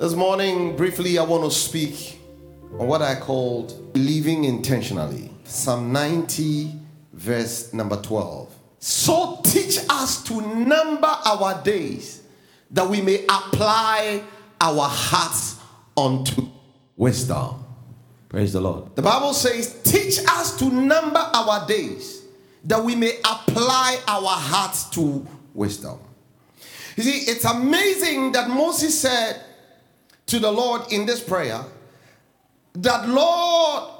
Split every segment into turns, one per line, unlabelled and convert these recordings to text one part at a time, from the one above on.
This morning, briefly, I want to speak on what I called living intentionally. Psalm 90, verse number 12. So teach us to number our days that we may apply our hearts unto wisdom. Praise the Lord. The Bible says, Teach us to number our days that we may apply our hearts to wisdom. You see, it's amazing that Moses said to the Lord in this prayer that, Lord,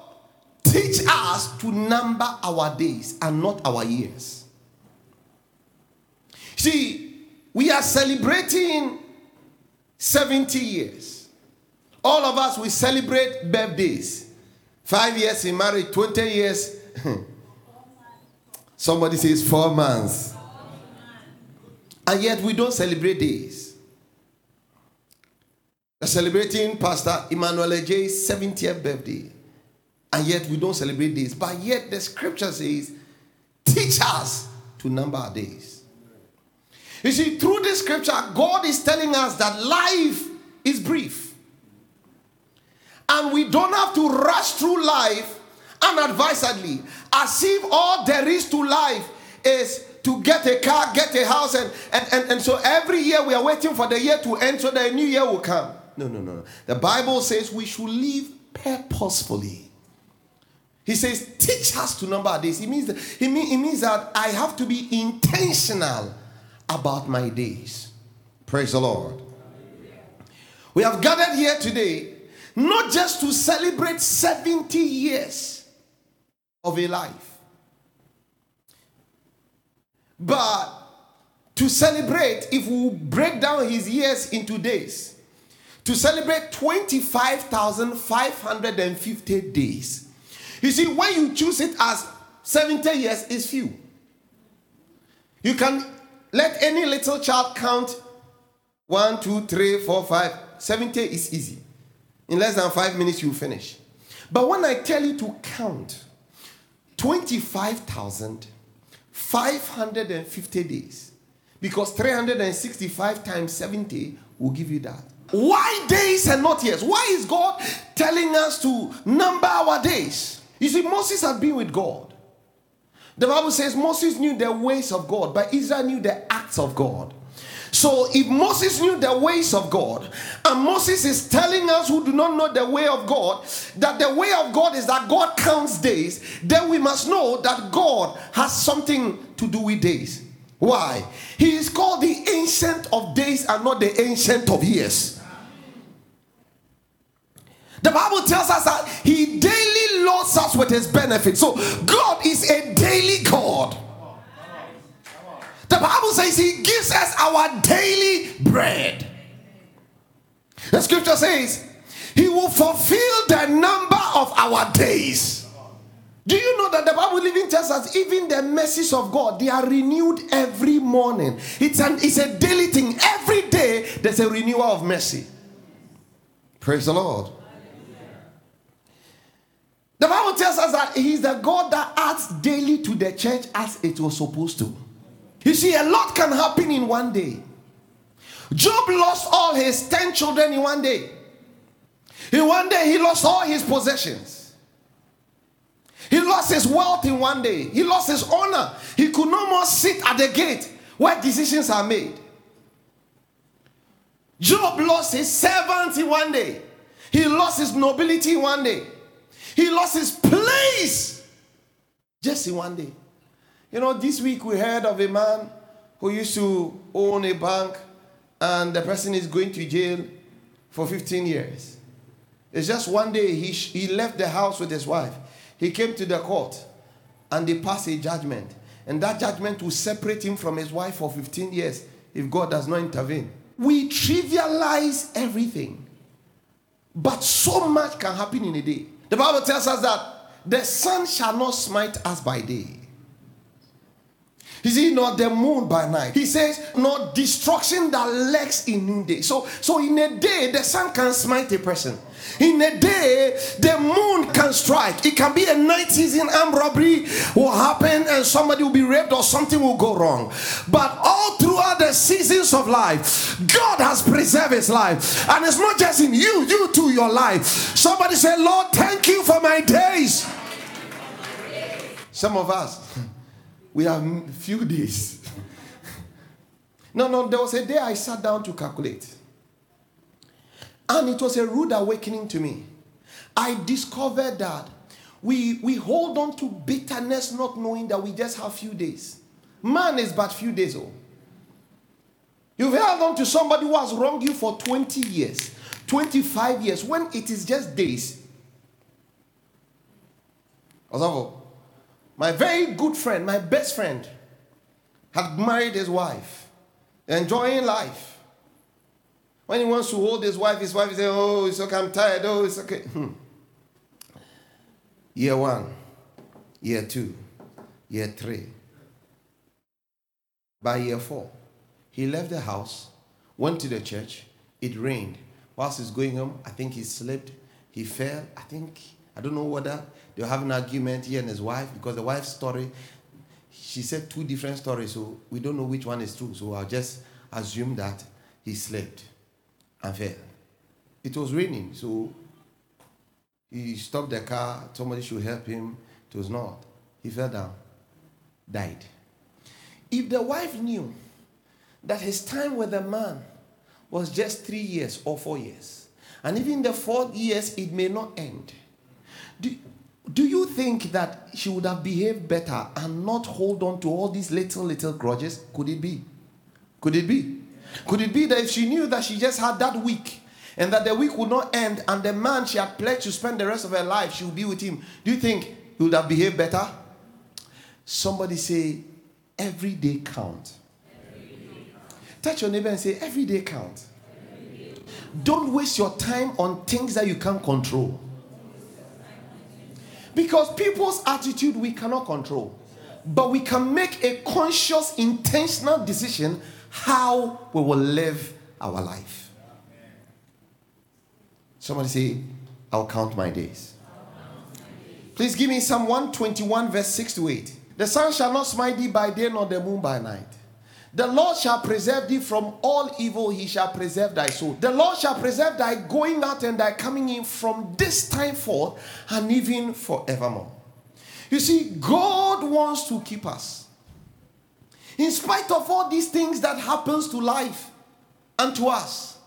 teach us to number our days and not our years. See, we are celebrating 70 years. All of us, we celebrate birthdays. Five years in marriage, 20 years. Somebody says four months. And yet we don't celebrate days. We're celebrating Pastor Emmanuel J's 70th birthday. And yet we don't celebrate days. But yet the scripture says, teach us to number our days. You see, through this scripture, God is telling us that life is brief. And we don't have to rush through life unadvisedly, as if all there is to life is to get a car, get a house, and, and, and, and so every year we are waiting for the year to end so a new year will come. No, no, no. The Bible says we should live purposefully. He says, teach us to number our days. It means that, it, mean, means that I have to be intentional about my days. Praise the Lord. We have gathered here today not just to celebrate 70 years of a life, but to celebrate, if we break down his years into days, to celebrate 25,550 days. You see, when you choose it as 70 years, is few. You can let any little child count one, two, three, four, five. 70 is easy. In less than five minutes, you finish. But when I tell you to count 25,550 days, because 365 times 70 will give you that. Why days and not years? Why is God telling us to number our days? You see, Moses had been with God. The Bible says Moses knew the ways of God, but Israel knew the acts of God. So if Moses knew the ways of God, and Moses is telling us who do not know the way of God, that the way of God is that God counts days, then we must know that God has something to do with days. Why? He is called the ancient of days and not the ancient of years. The Bible tells us that He daily loads us with His benefits. So God is a daily God. The Bible says He gives us our daily bread. The scripture says He will fulfill the number of our days. Do you know that the Bible even tells us even the mercies of God they are renewed every morning? It's an it's a daily thing. Every day there's a renewal of mercy. Praise the Lord. The Bible tells us that He's the God that adds daily to the church as it was supposed to. You see, a lot can happen in one day. Job lost all his 10 children in one day. In one day, he lost all his possessions. He lost his wealth in one day. He lost his honor. He could no more sit at the gate where decisions are made. Job lost his servants in one day. He lost his nobility in one day. He lost his place just in one day. You know, this week we heard of a man who used to own a bank and the person is going to jail for 15 years. It's just one day he, he left the house with his wife. He came to the court and they passed a judgment. And that judgment will separate him from his wife for 15 years if God does not intervene. We trivialize everything, but so much can happen in a day. The Bible tells us that the sun shall not smite us by day. He said, not the moon by night. He says, not destruction that lurks in noonday. So, so in a day, the sun can smite a person. In a day, the moon can strike. It can be a night season armed robbery will happen and somebody will be raped or something will go wrong. But all the seasons of life, God has preserved his life. And it's not just in you, you too, your life. Somebody say, Lord, thank you for my days. Some of us, we have few days. no, no, there was a day I sat down to calculate. And it was a rude awakening to me. I discovered that we, we hold on to bitterness not knowing that we just have few days. Man is but few days old. You've held on to somebody who has wronged you for 20 years, 25 years, when it is just days. Osavo, my very good friend, my best friend, had married his wife, enjoying life. When he wants to hold his wife, his wife says, Oh, it's okay, I'm tired. Oh, it's okay. Hmm. Year one, year two, year three. By year four, he left the house, went to the church. It rained. Whilst he's going home, I think he slipped. He fell. I think, I don't know whether they were having an argument, he and his wife, because the wife's story, she said two different stories, so we don't know which one is true. So I'll just assume that he slept and fell. It was raining, so he stopped the car. Somebody should help him. It was not. He fell down, died. If the wife knew that his time with the man was just three years or four years, and even the four years it may not end, do, do you think that she would have behaved better and not hold on to all these little, little grudges? Could it be? Could it be? Could it be that if she knew that she just had that week and that the week would not end and the man she had pledged to spend the rest of her life, she would be with him, do you think he would have behaved better? Somebody say, every day count. Touch your neighbor and say, every day count. Don't waste your time on things that you can't control. Because people's attitude we cannot control. But we can make a conscious, intentional decision how we will live our life. Somebody say, I'll count my days. Please give me Psalm 121, verse 6 to 8. The sun shall not smite thee by day, nor the moon by night. The Lord shall preserve thee from all evil, he shall preserve thy soul. The Lord shall preserve thy going out and thy coming in from this time forth and even forevermore. You see, God wants to keep us. In spite of all these things that happens to life and to us,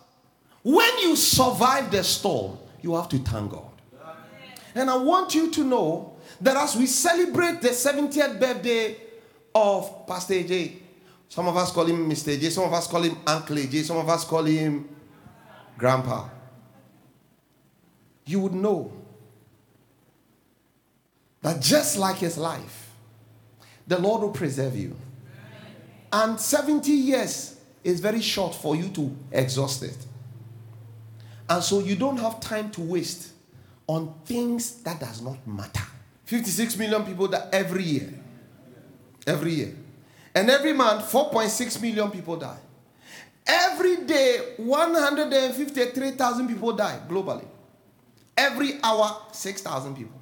when you survive the storm, you have to thank God. And I want you to know that as we celebrate the 70th birthday of Pastor AJ, some of us call him Mr. J. Some of us call him Uncle J. Some of us call him Grandpa. You would know that just like his life, the Lord will preserve you. And 70 years is very short for you to exhaust it. And so you don't have time to waste on things that does not matter. 56 million people that every year. Every year. And every month, 4.6 million people die. Every day, 153,000 people die globally. Every hour, 6,000 people.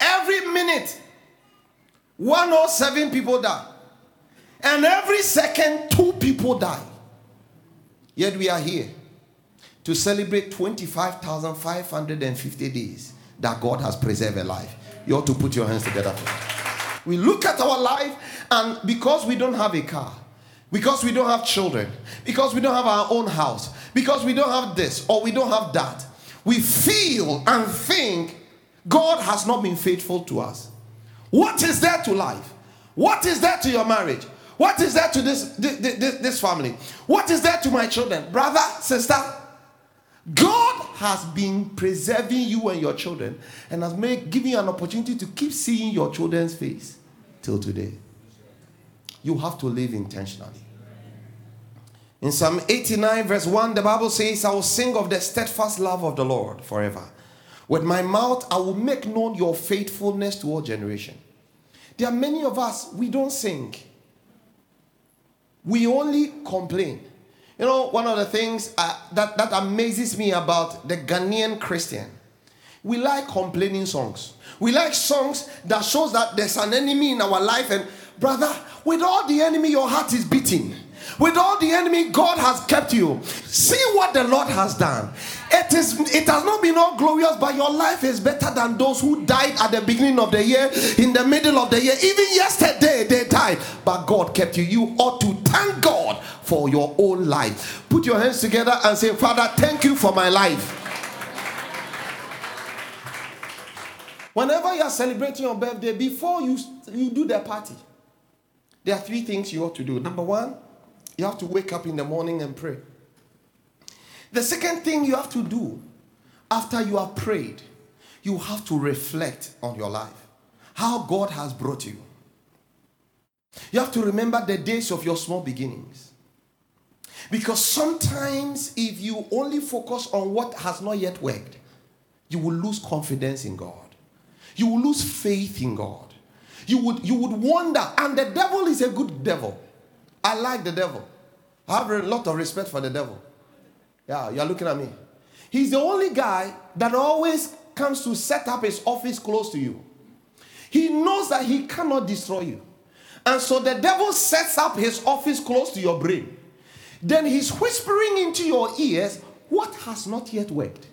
Every minute, 107 people die. And every second, two people die. Yet we are here to celebrate 25,550 days that God has preserved a life. You ought to put your hands together. We look at our life, and because we don't have a car, because we don't have children, because we don't have our own house, because we don't have this or we don't have that, we feel and think God has not been faithful to us. What is there to life? What is there to your marriage? What is there to this, this, this, this family? What is there to my children? Brother, sister, God has been preserving you and your children and has made giving you an opportunity to keep seeing your children's face till today. You have to live intentionally. In Psalm 89, verse 1, the Bible says, I will sing of the steadfast love of the Lord forever. With my mouth, I will make known your faithfulness to all generation. There are many of us, we don't sing. we only complain. You know, one of the things uh, that, that amazes me about the Ghanaian Christian, we like complaining songs. We like songs that shows that there's an enemy in our life and brother, with all the enemy your heart is beating. With all the enemy, God has kept you. See what the Lord has done. It is it has not been all glorious, but your life is better than those who died at the beginning of the year, in the middle of the year. Even yesterday they died, but God kept you. You ought to thank God for your own life. Put your hands together and say, Father, thank you for my life. Whenever you are celebrating your birthday, before you, you do the party, there are three things you ought to do. Number one, you have to wake up in the morning and pray. The second thing you have to do after you have prayed, you have to reflect on your life, how God has brought you. You have to remember the days of your small beginnings. Because sometimes, if you only focus on what has not yet worked, you will lose confidence in God. You will lose faith in God. You would, you would wonder, and the devil is a good devil. I like the devil. I have a lot of respect for the devil. Yeah, you're looking at me. He's the only guy that always comes to set up his office close to you. He knows that he cannot destroy you. And so the devil sets up his office close to your brain. Then he's whispering into your ears what has not yet worked.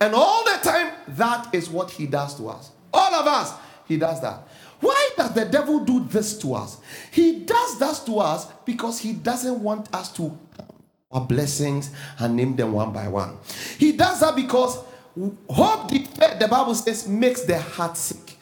And all the time, that is what he does to us. All of us, he does that. Why does the devil do this to us? He does that to us because he doesn't want us to our blessings and name them one by one. He does that because hope deferred, the Bible says, makes the heart sick.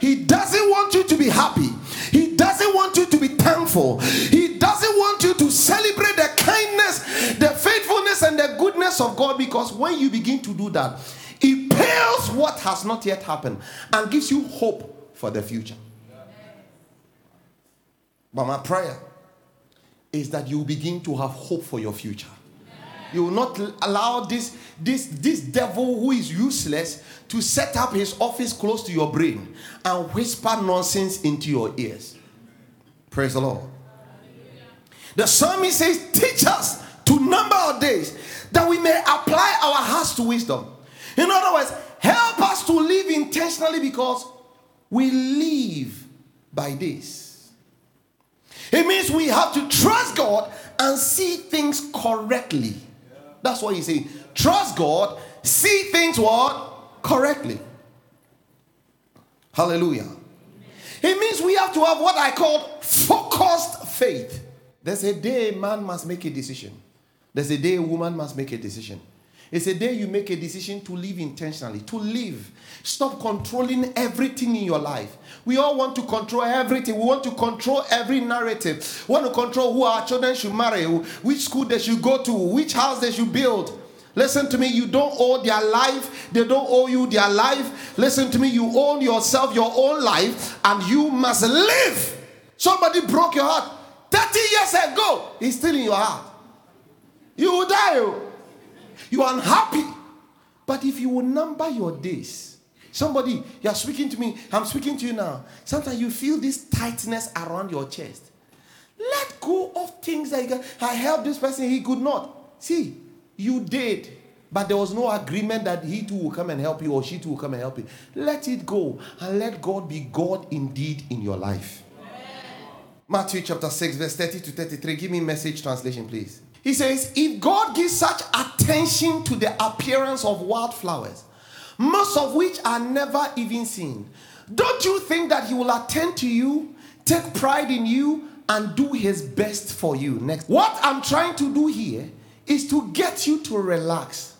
He doesn't want you to be happy. He doesn't want you to be thankful. He doesn't want you to celebrate the kindness, the faithfulness, and the goodness of God because when you begin to do that, it pales what has not yet happened and gives you hope for the future. But my prayer is that you begin to have hope for your future. You will not allow this, this, this devil who is useless to set up his office close to your brain and whisper nonsense into your ears. Praise the Lord. The psalmist says, Teach us to number our days that we may apply our hearts to wisdom. In other words, help us to live intentionally because we live by this. It means we have to trust God and see things correctly. That's what he's saying. Trust God, see things what? Correctly. Hallelujah. It means we have to have what I call focused faith. There's a day a man must make a decision. There's a day a woman must make a decision. It's a day you make a decision to live intentionally, to live. Stop controlling everything in your life. We all want to control everything. We want to control every narrative. We want to control who our children should marry, which school they should go to, which house they should build. Listen to me, you don't owe their life, they don't owe you their life. Listen to me, you own yourself, your own life, and you must live. Somebody broke your heart 30 years ago, it's still in your heart. You will die. Oh. You are unhappy. But if you will number your days, somebody, you are speaking to me, I'm speaking to you now. Sometimes you feel this tightness around your chest. Let go of things that you I helped this person, he could not. See, you did, but there was no agreement that he too will come and help you or she too will come and help you. Let it go and let God be God indeed in your life. Matthew chapter 6, verse 30 to 33. Give me message translation, please. He says, if God gives such attention to the appearance of wildflowers, most of which are never even seen, don't you think that He will attend to you, take pride in you, and do His best for you? Next. What I'm trying to do here is to get you to relax,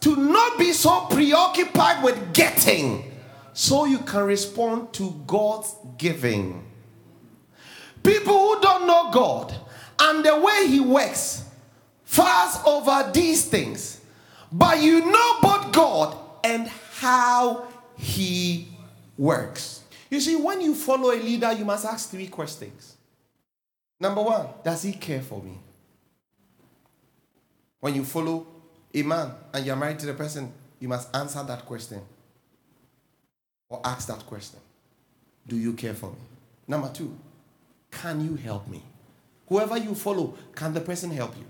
to not be so preoccupied with getting, so you can respond to God's giving. People who don't know God and the way He works, fast over these things, but you know both God and how He works. You see, when you follow a leader, you must ask three questions. Number one, does he care for me? When you follow a man and you're married to the person, you must answer that question or ask that question Do you care for me? Number two, can you help me? Whoever you follow, can the person help you?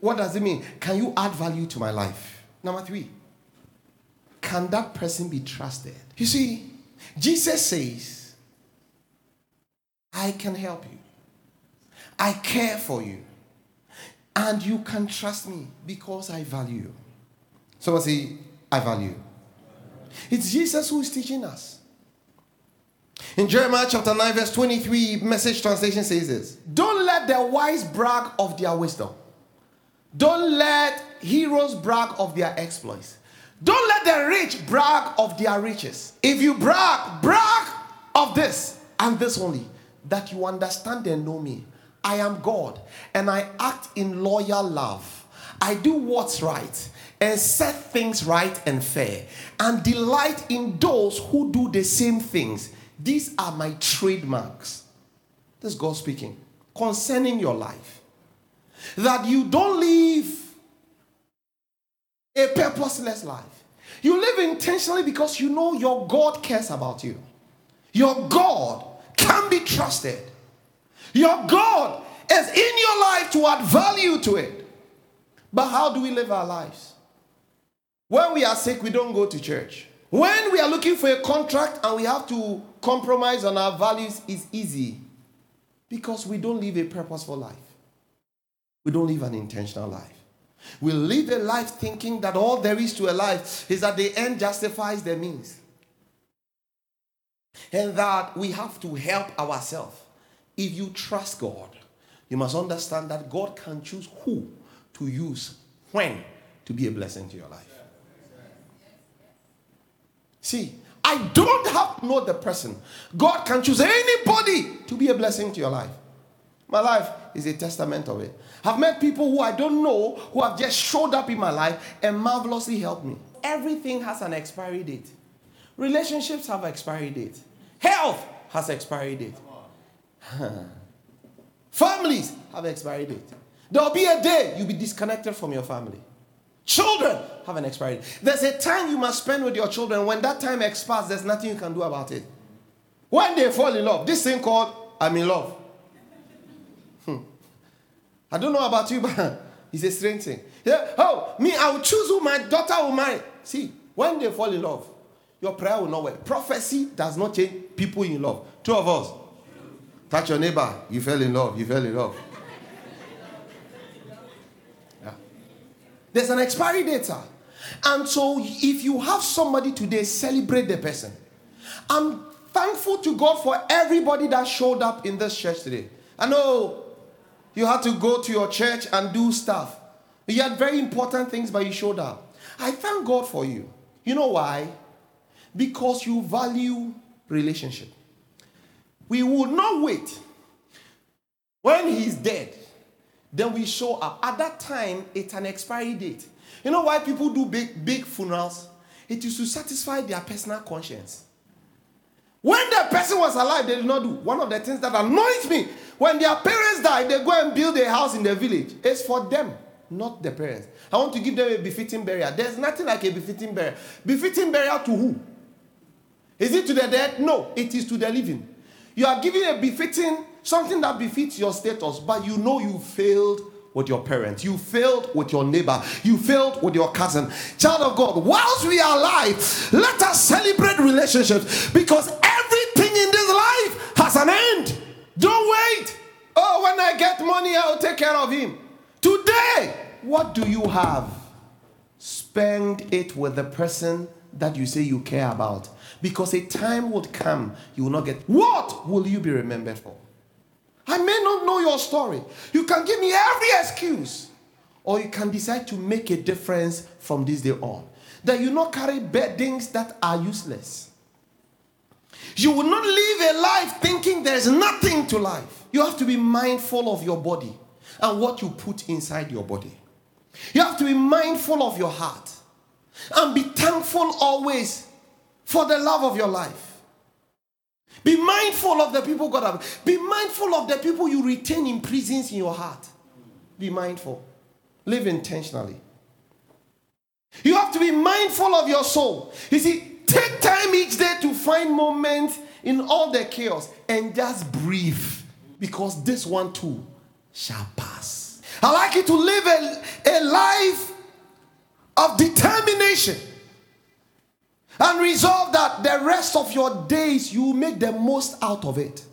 What does it mean? Can you add value to my life? Number three, can that person be trusted? You see, Jesus says, I can help you, I care for you, and you can trust me because I value you. Someone say, I value. It's Jesus who is teaching us. In Jeremiah chapter 9, verse 23, message translation says this Don't let the wise brag of their wisdom. Don't let heroes brag of their exploits. Don't let the rich brag of their riches. If you brag, brag of this and this only that you understand and know me. I am God and I act in loyal love. I do what's right and set things right and fair and delight in those who do the same things. These are my trademarks. This is God speaking concerning your life. That you don't live a purposeless life. You live intentionally because you know your God cares about you. Your God can be trusted. Your God is in your life to add value to it. But how do we live our lives? When we are sick, we don't go to church. When we are looking for a contract and we have to compromise on our values, it's easy because we don't live a purposeful life. We don't live an intentional life. We live a life thinking that all there is to a life is that the end justifies the means. And that we have to help ourselves. If you trust God, you must understand that God can choose who to use when to be a blessing to your life. See, I don't have to know the person. God can choose anybody to be a blessing to your life. My life is a testament of it. I've met people who I don't know who have just showed up in my life and marvelously helped me. Everything has an expiry date. Relationships have expiry date. Health has expiry date. Families have expiry date. There'll be a day you'll be disconnected from your family. Children have an expiry date. There's a time you must spend with your children. When that time expires, there's nothing you can do about it. When they fall in love, this thing called I'm in love. I don't know about you, but it's a strange thing. Yeah, oh, me, I will choose who my daughter will marry. See, when they fall in love, your prayer will not work. Prophecy does not change people in love. Two of us. Touch your neighbor. You fell in love. You fell in love. Yeah. There's an expiry date. And so, if you have somebody today, celebrate the person. I'm thankful to God for everybody that showed up in this church today. I know you had to go to your church and do stuff. You had very important things, but you showed up. I thank God for you. You know why? Because you value relationship. We would not wait when he's dead. Then we show up. At that time, it's an expiry date. You know why people do big, big funerals? It is to satisfy their personal conscience. When the person was alive, they did not do. One of the things that annoys me when their parents die, they go and build a house in the village. It's for them, not the parents. I want to give them a befitting burial. There's nothing like a befitting burial. Befitting burial to who? Is it to the dead? No, it is to the living. You are giving a befitting, something that befits your status, but you know you failed with your parents. You failed with your neighbor. You failed with your cousin. Child of God, whilst we are alive, let us celebrate relationships because everything in this life has an end. Don't wait. Oh, when I get money, I'll take care of him. Today, what do you have? Spend it with the person that you say you care about. Because a time would come you will not get. What will you be remembered for? I may not know your story. You can give me every excuse, or you can decide to make a difference from this day on. That you not carry burdens that are useless. You will not live a life thinking there's nothing to life. You have to be mindful of your body and what you put inside your body. You have to be mindful of your heart and be thankful always for the love of your life. Be mindful of the people God have. Be mindful of the people you retain in prisons in your heart. Be mindful. Live intentionally. You have to be mindful of your soul. You see, take time each day to find moments in all the chaos and just breathe. because this one too shall pass. I like you to live a, a life of determination and resolve that the rest of your days you make the most out of it.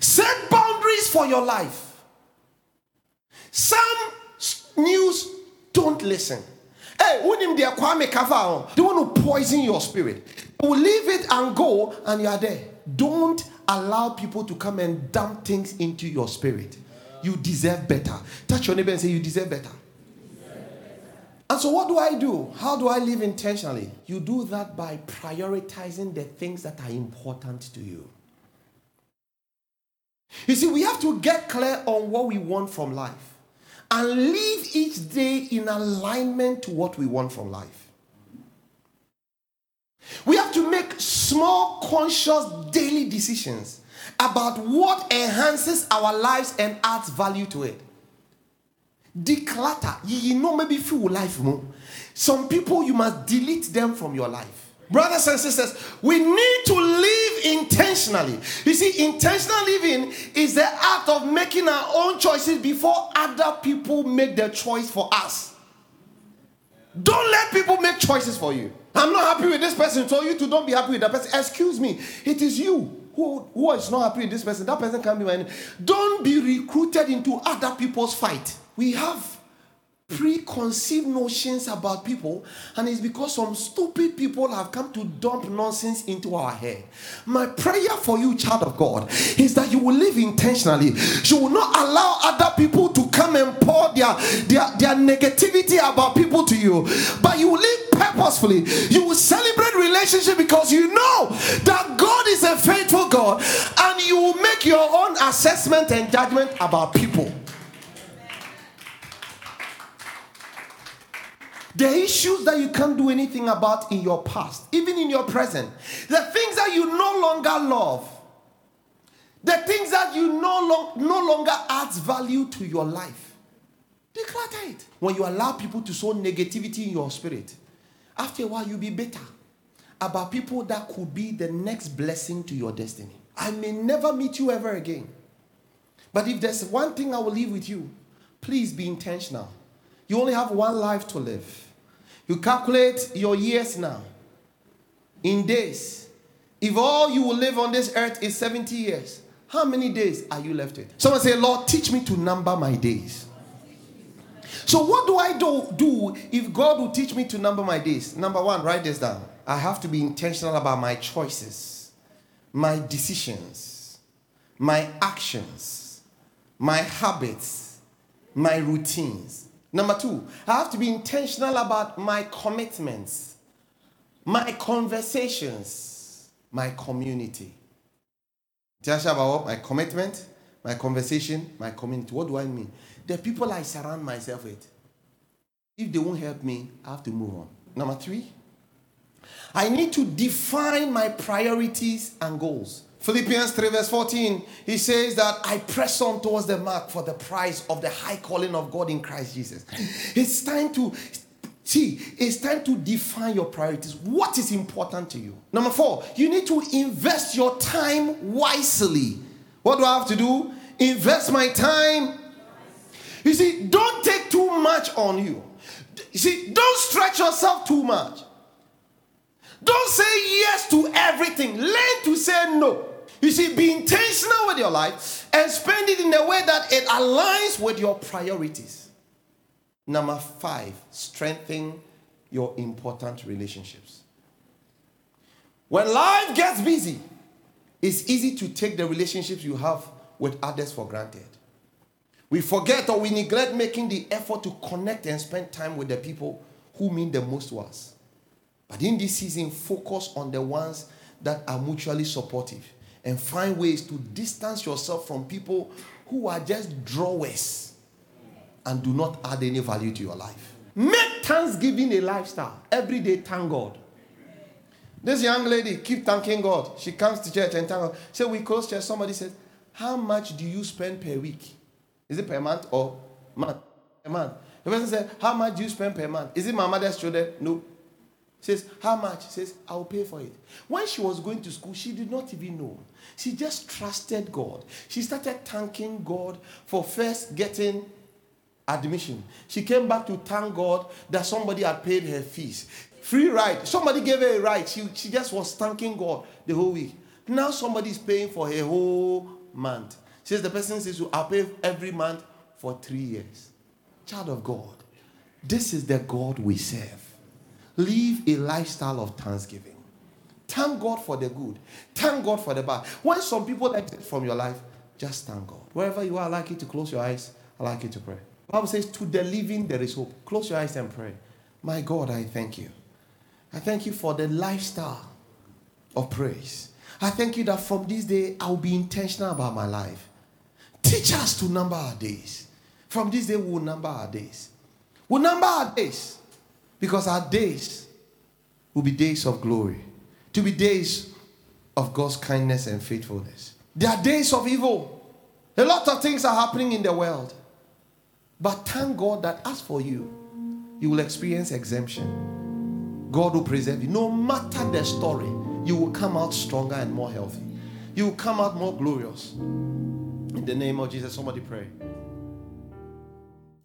Set boundaries for your life. Some news don't listen. Hey, when they Kwame Kafa, they want to poison your spirit. will leave it and go, and you are there. Don't allow people to come and dump things into your spirit. You deserve better. Touch your neighbor and say, You deserve better. And so, what do I do? How do I live intentionally? You do that by prioritizing the things that are important to you. You see, we have to get clear on what we want from life and live each day in alignment to what we want from life. We have to make small, conscious, daily decisions about what enhances our lives and adds value to it. Declutter. You know, maybe full life more. Some people you must delete them from your life. Brothers and sisters, we need to live intentionally. You see, intentional living is the act of making our own choices before other people make their choice for us. Don't let people make choices for you. I'm not happy with this person, told you to don't be happy with that person. Excuse me, it is you who, who is not happy with this person. That person can be my Don't be recruited into other people's fight. We have preconceived notions about people, and it's because some stupid people have come to dump nonsense into our head. My prayer for you, child of God, is that you will live intentionally. You will not allow other people to come and pour their, their, their negativity about people to you, but you will live purposefully. You will celebrate relationship because you know that God is a faithful God, and you will make your own assessment and judgment about people. The issues that you can't do anything about in your past, even in your present, the things that you no longer love, the things that you no, long, no longer adds value to your life, declutter it. When you allow people to sow negativity in your spirit, after a while you'll be bitter about people that could be the next blessing to your destiny. I may never meet you ever again. But if there's one thing I will leave with you, please be intentional. You only have one life to live. You calculate your years now in days. If all you will live on this earth is 70 years, how many days are you left with? Someone say, Lord, teach me to number my days. So, what do I do, do if God will teach me to number my days? Number one, write this down. I have to be intentional about my choices, my decisions, my actions, my habits, my routines. Number two, I have to be intentional about my commitments, my conversations, my community. Tell about? My commitment, my conversation, my community. What do I mean? The people I surround myself with. If they won't help me, I have to move on. Number three, I need to define my priorities and goals. Philippians 3, verse 14, he says that I press on towards the mark for the prize of the high calling of God in Christ Jesus. It's time to see, it's time to define your priorities. What is important to you? Number four, you need to invest your time wisely. What do I have to do? Invest my time. You see, don't take too much on you. You see, don't stretch yourself too much. Don't say yes to everything. Learn to say no. You see, be intentional with your life and spend it in a way that it aligns with your priorities. Number five, strengthen your important relationships. When life gets busy, it's easy to take the relationships you have with others for granted. We forget or we neglect making the effort to connect and spend time with the people who mean the most to us. But in this season, focus on the ones that are mutually supportive and find ways to distance yourself from people who are just drawers and do not add any value to your life. Make Thanksgiving a lifestyle. Every day, thank God. This young lady keep thanking God. She comes to church and thank God. So we close church. Somebody says, "How much do you spend per week? Is it per month or month? A month." The person said, "How much do you spend per month? Is it my mother's children? No. Says, How much? Says, I'll pay for it. When she was going to school, she did not even know. She just trusted God. She started thanking God for first getting admission. She came back to thank God that somebody had paid her fees. Free ride. Somebody gave her a ride. She, she just was thanking God the whole week. Now somebody is paying for her whole month. She says the person says, I'll pay every month for three years. Child of God, this is the God we serve. Live a lifestyle of thanksgiving. Thank God for the good. Thank God for the bad. When some people exit from your life, just thank God. Wherever you are, I like you to close your eyes. I like you to pray. The Bible says, To the living there is hope. Close your eyes and pray. My God, I thank you. I thank you for the lifestyle of praise. I thank you that from this day I'll be intentional about my life. Teach us to number our days. From this day, we'll number our days. We'll number our days because our days will be days of glory, to be days of God's kindness and faithfulness. There are days of evil. A lot of things are happening in the world. But thank God that as for you, you will experience exemption. God will preserve you. No matter the story, you will come out stronger and more healthy. You will come out more glorious. In the name of Jesus, somebody pray.